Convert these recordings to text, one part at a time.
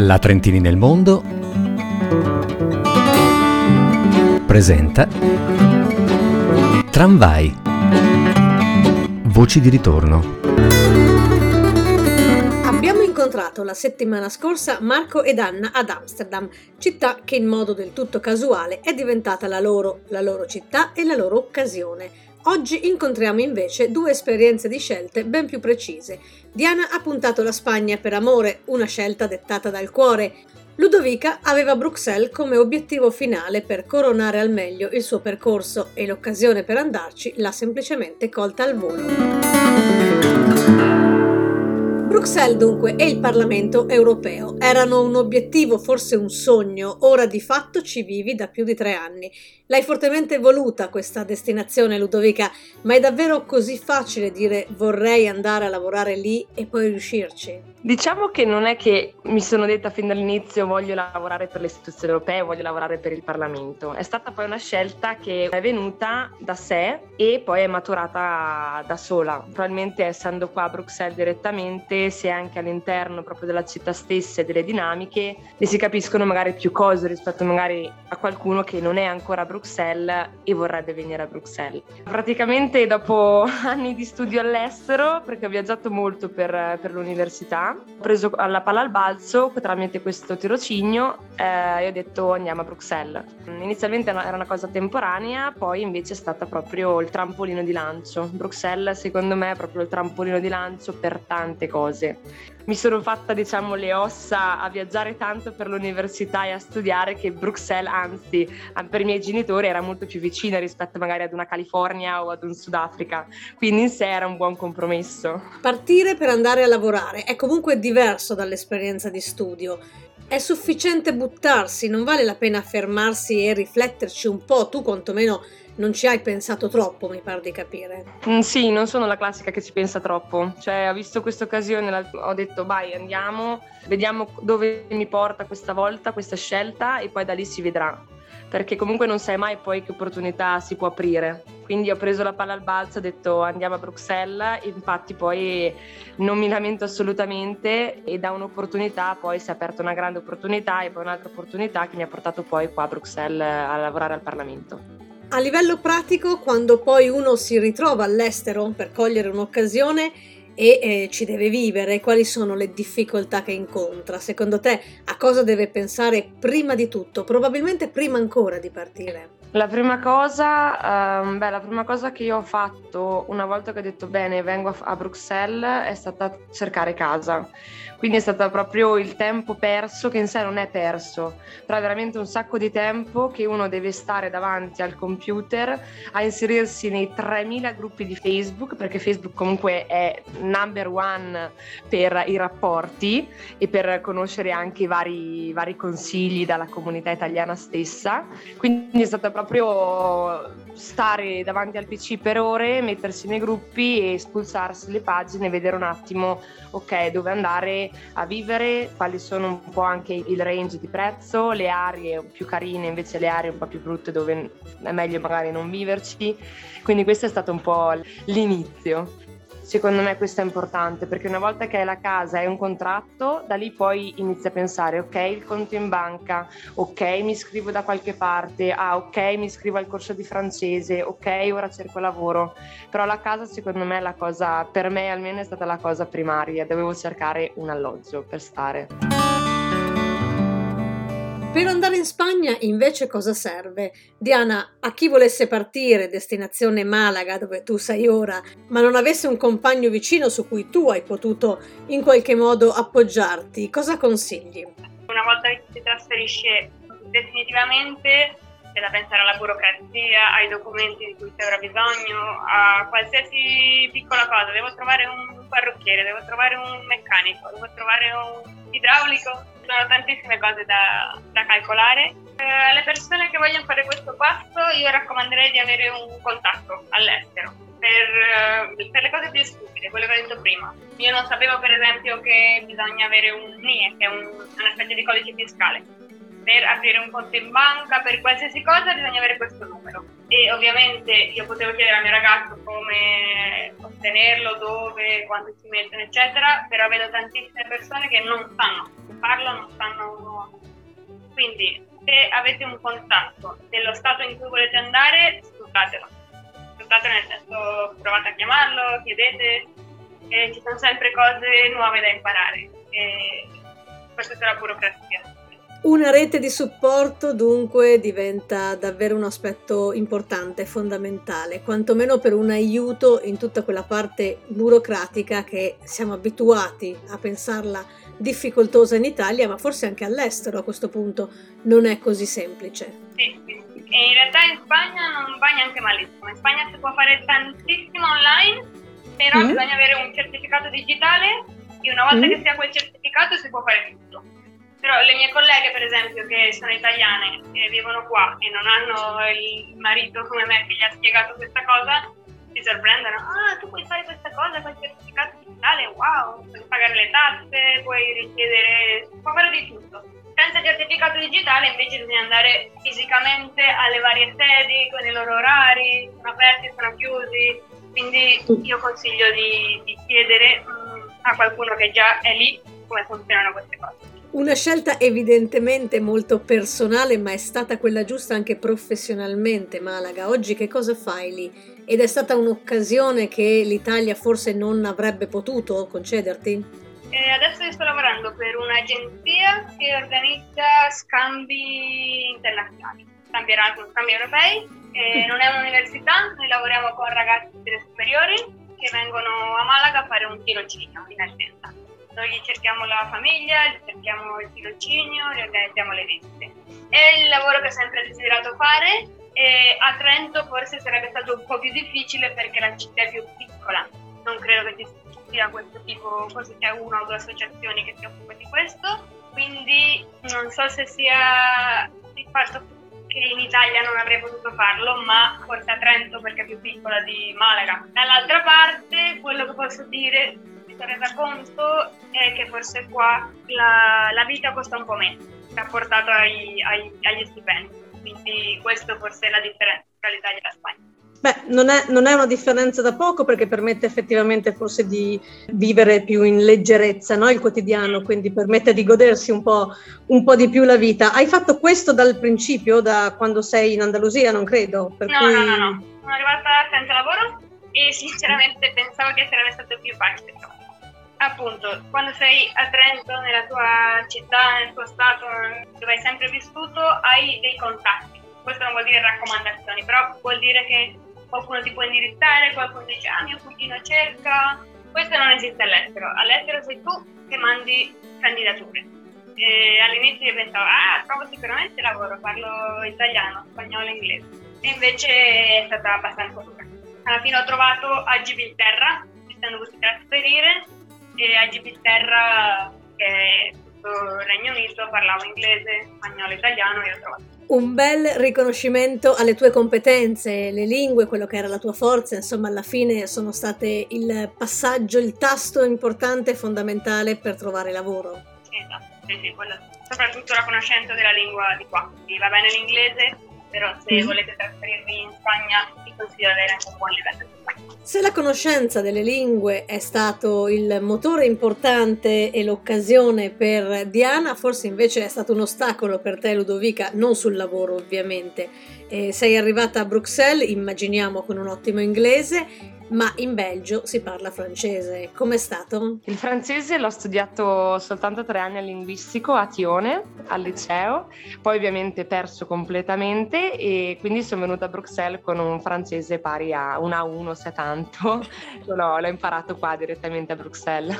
La Trentini nel mondo presenta Tramvai. Voci di ritorno. Abbiamo incontrato la settimana scorsa Marco ed Anna ad Amsterdam, città che in modo del tutto casuale è diventata la loro, la loro città e la loro occasione. Oggi incontriamo invece due esperienze di scelte ben più precise. Diana ha puntato la Spagna per amore, una scelta dettata dal cuore. Ludovica aveva Bruxelles come obiettivo finale per coronare al meglio il suo percorso e l'occasione per andarci l'ha semplicemente colta al volo. Bruxelles dunque e il Parlamento europeo erano un obiettivo, forse un sogno, ora di fatto ci vivi da più di tre anni. L'hai fortemente voluta questa destinazione, Ludovica, ma è davvero così facile dire vorrei andare a lavorare lì e poi riuscirci? Diciamo che non è che mi sono detta fin dall'inizio voglio lavorare per le istituzioni europee, voglio lavorare per il Parlamento. È stata poi una scelta che è venuta da sé e poi è maturata da sola. Probabilmente essendo qua a Bruxelles direttamente, se anche all'interno proprio della città stessa e delle dinamiche, e si capiscono magari più cose rispetto magari a qualcuno che non è ancora a Bruxelles e vorrebbe venire a Bruxelles. Praticamente dopo anni di studio all'estero, perché ho viaggiato molto per, per l'università, ho preso la palla al balzo tramite questo tirocinio eh, e ho detto andiamo a Bruxelles. Inizialmente era una cosa temporanea, poi invece è stata proprio il trampolino di lancio. Bruxelles secondo me è proprio il trampolino di lancio per tante cose. cose. Mi sono fatta diciamo le ossa a viaggiare tanto per l'università e a studiare che Bruxelles anzi per i miei genitori era molto più vicina rispetto magari ad una California o ad un Sudafrica, quindi in sé era un buon compromesso. Partire per andare a lavorare è comunque diverso dall'esperienza di studio. È sufficiente buttarsi, non vale la pena fermarsi e rifletterci un po', tu quantomeno non ci hai pensato troppo, mi pare di capire. Mm, sì, non sono la classica che ci pensa troppo. Cioè, ho visto questa occasione, ho detto vai, andiamo, vediamo dove mi porta questa volta, questa scelta e poi da lì si vedrà perché comunque non sai mai poi che opportunità si può aprire. Quindi ho preso la palla al balzo, ho detto andiamo a Bruxelles, infatti poi non mi lamento assolutamente e da un'opportunità poi si è aperta una grande opportunità e poi un'altra opportunità che mi ha portato poi qua a Bruxelles a lavorare al Parlamento. A livello pratico, quando poi uno si ritrova all'estero per cogliere un'occasione, e eh, ci deve vivere, quali sono le difficoltà che incontra? Secondo te a cosa deve pensare prima di tutto, probabilmente prima ancora di partire? La prima cosa, um, beh, la prima cosa che io ho fatto una volta che ho detto bene, vengo a, a Bruxelles è stata cercare casa quindi è stato proprio il tempo perso, che in sé non è perso, però è veramente un sacco di tempo che uno deve stare davanti al computer a inserirsi nei 3000 gruppi di Facebook, perché Facebook comunque è number one per i rapporti e per conoscere anche i vari, vari consigli dalla comunità italiana stessa. Quindi è stato proprio stare davanti al PC per ore, mettersi nei gruppi e spulsarsi le pagine, vedere un attimo, ok, dove andare a vivere, quali sono un po' anche il range di prezzo, le aree più carine, invece le aree un po' più brutte dove è meglio magari non viverci. Quindi questo è stato un po' l'inizio. Secondo me questo è importante perché una volta che hai la casa e un contratto, da lì poi inizi a pensare, ok, il conto in banca, ok, mi iscrivo da qualche parte, ah, ok, mi iscrivo al corso di francese, ok, ora cerco lavoro. Però la casa secondo me è la cosa, per me almeno è stata la cosa primaria, dovevo cercare un alloggio per stare. Per andare in Spagna invece cosa serve? Diana, a chi volesse partire, destinazione Malaga dove tu sei ora, ma non avesse un compagno vicino su cui tu hai potuto in qualche modo appoggiarti, cosa consigli? Una volta che si trasferisce definitivamente c'è da pensare alla burocrazia, ai documenti di cui si avrà bisogno, a qualsiasi piccola cosa. Devo trovare un parrucchiere, devo trovare un meccanico, devo trovare un idraulico sono tantissime cose da, da calcolare. Eh, alle persone che vogliono fare questo passo io raccomanderei di avere un contatto all'estero per, eh, per, le cose più stupide, quelle che ho detto prima. Io non sapevo per esempio che bisogna avere un NIE, che è un, una specie di codice fiscale. Per aprire un conto in banca, per qualsiasi cosa bisogna avere questo numero e ovviamente io potevo chiedere al mio ragazzo come ottenerlo, dove, quando si mettono, eccetera, però vedo tantissime persone che non sanno farlo, non sanno... Quindi se avete un contatto dello stato in cui volete andare, sfruttatelo. Sfruttatelo nel senso provate a chiamarlo, chiedete, ci sono sempre cose nuove da imparare. E questa è la burocrazia. Una rete di supporto dunque diventa davvero un aspetto importante, fondamentale, quantomeno per un aiuto in tutta quella parte burocratica che siamo abituati a pensarla difficoltosa in Italia, ma forse anche all'estero a questo punto non è così semplice. Sì, sì. E in realtà in Spagna non va neanche malissimo. In Spagna si può fare tantissimo online, però mm. bisogna avere un certificato digitale e una volta mm. che si ha quel certificato si può fare tutto. Però le mie colleghe, per esempio, che sono italiane e vivono qua e non hanno il marito come me che gli ha spiegato questa cosa, si sorprendono. Ah, tu puoi fare questa cosa con il certificato digitale? Wow! Puoi pagare le tasse, puoi richiedere, puoi fare di tutto. Senza certificato digitale invece bisogna andare fisicamente alle varie sedi con i loro orari, sono aperti, sono chiusi. Quindi io consiglio di, di chiedere mm, a qualcuno che già è lì come funzionano queste cose. Una scelta evidentemente molto personale, ma è stata quella giusta anche professionalmente, Malaga. Oggi che cosa fai lì? Ed è stata un'occasione che l'Italia forse non avrebbe potuto concederti? Eh, adesso sto lavorando per un'agenzia che organizza scambi internazionali, scambi Erasmus, scambi europei. Eh, non è un'università, noi lavoriamo con ragazzi delle superiori che vengono a Malaga a fare un tirocinio in azienda noi gli cerchiamo la famiglia, gli cerchiamo il tirocinio, gli organizziamo le visite. È il lavoro che ho sempre desiderato fare e a Trento forse sarebbe stato un po' più difficile perché la città è più piccola. Non credo che ci sia questo tipo, forse c'è una o due associazioni che si occupano di questo, quindi non so se sia il fatto che in Italia non avrei potuto farlo, ma forse a Trento perché è più piccola di Malaga. Dall'altra parte, quello che posso dire resa conto è che forse qua la, la vita costa un po' meno rapportato ai, ai, agli stipendi. Quindi questo forse è la differenza tra l'Italia e la Spagna. Beh, non è, non è, una differenza da poco perché permette effettivamente forse di vivere più in leggerezza no? il quotidiano, quindi permette di godersi un po', un po', di più la vita. Hai fatto questo dal principio, da quando sei in Andalusia, non credo? no, cui... no, no, no. Sono arrivata senza lavoro e sinceramente pensavo che sarebbe stato più facile appunto, quando sei a Trento, nella tua città, nel tuo stato, dove hai sempre vissuto, hai dei contatti. Questo non vuol dire raccomandazioni, però vuol dire che qualcuno ti può indirizzare, qualcuno dice ah mio cugino cerca. Questo non esiste all'estero. All'estero sei tu che mandi candidature. E all'inizio io pensavo, ah, trovo sicuramente lavoro, parlo italiano, spagnolo, inglese. E invece è stata abbastanza dura. Alla fine ho trovato a Gibilterra, mi sono dovuti trasferire e a Gibilterra, che è tutto il Regno Unito, parlavo inglese, spagnolo, italiano e ho trovato. Un bel riconoscimento alle tue competenze, le lingue, quello che era la tua forza, insomma alla fine sono state il passaggio, il tasto importante e fondamentale per trovare lavoro. Esatto, sì, sì, quello, soprattutto la conoscenza della lingua di qua. Sì, va bene l'inglese, però se mm. volete trasferirvi in Spagna vi consiglio di avere anche un buon livello di se la conoscenza delle lingue è stato il motore importante e l'occasione per Diana, forse invece è stato un ostacolo per te Ludovica, non sul lavoro ovviamente. Eh, sei arrivata a Bruxelles, immaginiamo con un ottimo inglese, ma in Belgio si parla francese. Com'è stato? Il francese l'ho studiato soltanto tre anni al linguistico a Tione, al liceo, poi ovviamente perso completamente e quindi sono venuta a Bruxelles con un francese pari a un A1 se tanto. l'ho, l'ho imparato qua direttamente a Bruxelles.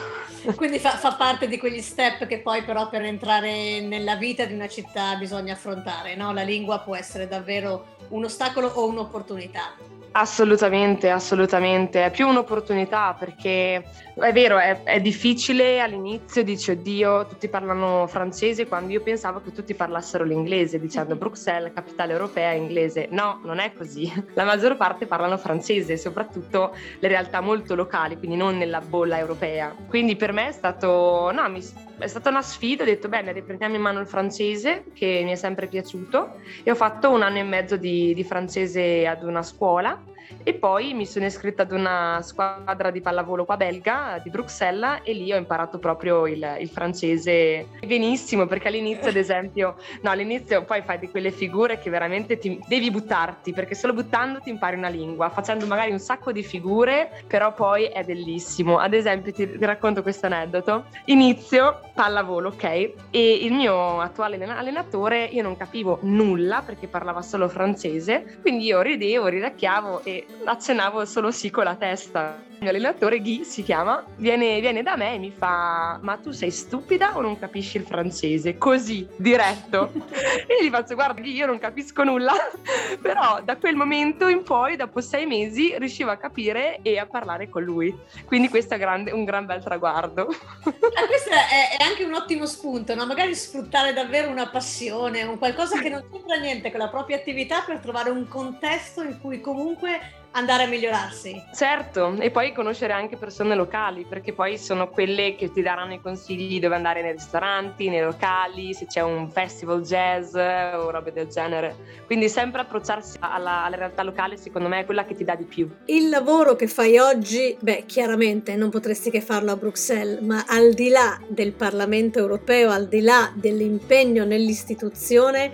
Quindi fa, fa parte di quegli step che poi però per entrare nella vita di una città bisogna affrontare, no? La lingua può essere davvero un ostacolo o un'opportunità. Assolutamente, assolutamente. È più un'opportunità perché è vero, è, è, difficile all'inizio, dici oddio, tutti parlano francese quando io pensavo che tutti parlassero l'inglese, dicendo Bruxelles, capitale europea, inglese. No, non è così. La maggior parte parlano francese, soprattutto le realtà molto locali, quindi non nella bolla europea. Quindi per me è stato, no, mi, è stata una sfida, ho detto bene, riprendiamo in mano il francese, che mi è sempre piaciuto, e ho fatto un anno e mezzo di, di francese ad una scuola e poi mi sono iscritta ad una squadra di pallavolo qua belga di Bruxelles e lì ho imparato proprio il, il francese benissimo perché all'inizio ad esempio no all'inizio poi fai di quelle figure che veramente ti, devi buttarti perché solo buttandoti impari una lingua facendo magari un sacco di figure però poi è bellissimo. Ad esempio ti, ti racconto questo aneddoto. Inizio pallavolo ok? E il mio attuale allenatore io non capivo nulla perché parlava solo francese quindi io ridevo ridacchiavo e accennavo solo sì con la testa. Il mio allenatore, Guy si chiama, viene, viene, da me e mi fa: Ma tu sei stupida o non capisci il francese? Così, diretto. e gli faccio: Guarda, Guy, io non capisco nulla. Però da quel momento in poi, dopo sei mesi, riuscivo a capire e a parlare con lui. Quindi questo è grande, un gran bel traguardo. eh, questo è, è, anche un ottimo spunto, no? magari sfruttare davvero una passione, un qualcosa che non c'entra niente con la propria attività per trovare un contesto in cui comunque andare a migliorarsi. Certo, e poi conoscere anche persone locali, perché poi sono quelle che ti daranno i consigli dove andare nei ristoranti, nei locali, se c'è un festival jazz o robe del genere. Quindi sempre approcciarsi alla, alla realtà locale secondo me è quella che ti dà di più. Il lavoro che fai oggi, beh, chiaramente non potresti che farlo a Bruxelles, ma al di là del Parlamento europeo, al di là dell'impegno nell'istituzione,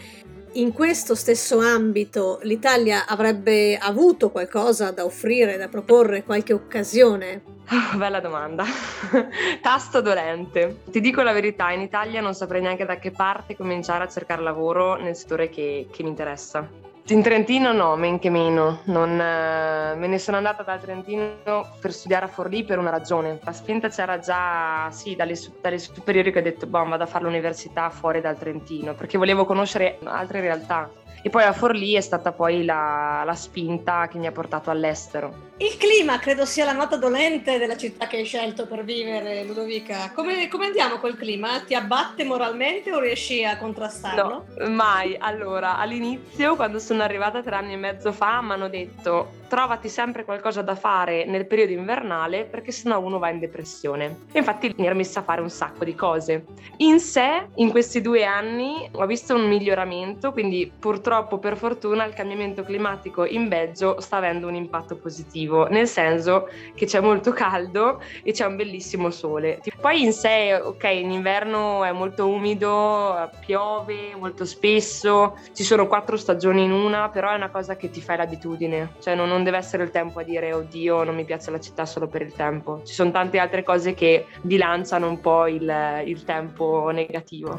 in questo stesso ambito l'Italia avrebbe avuto qualcosa da offrire, da proporre, qualche occasione? Oh, bella domanda. Tasto dolente. Ti dico la verità, in Italia non saprei neanche da che parte cominciare a cercare lavoro nel settore che, che mi interessa. In Trentino no, men che meno. Non, eh, me ne sono andata dal Trentino per studiare a Forlì per una ragione. La spinta c'era già, sì, dalle, dalle superiori che ho detto, boh, vado a fare l'università fuori dal Trentino, perché volevo conoscere altre realtà. E poi a Forlì è stata poi la, la, spinta che mi ha portato all'estero. Il clima credo sia la nota dolente della città che hai scelto per vivere, Ludovica. Come, come andiamo col clima? Ti abbatte moralmente o riesci a contrastarlo? No, mai. Allora, all'inizio, quando sono arrivata tre anni e mezzo fa, mi hanno detto trovati sempre qualcosa da fare nel periodo invernale perché sennò uno va in depressione. E infatti mi ero messa a fare un sacco di cose. In sé, in questi due anni, ho visto un miglioramento, quindi purtroppo per fortuna il cambiamento climatico in Belgio sta avendo un impatto positivo, nel senso che c'è molto caldo e c'è un bellissimo sole. Poi in sé, ok, in inverno è molto umido, piove molto spesso, ci sono quattro stagioni in una, però è una cosa che ti fai l'abitudine, cioè non, non deve essere il tempo a dire oddio non mi piace la città solo per il tempo, ci sono tante altre cose che bilanciano un po' il, il tempo negativo.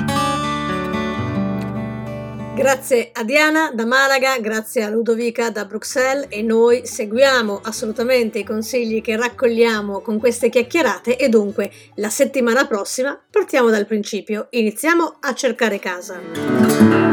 Grazie a Diana da Malaga, grazie a Ludovica da Bruxelles e noi seguiamo assolutamente i consigli che raccogliamo con queste chiacchierate e dunque la settimana prossima partiamo dal principio, iniziamo a cercare casa.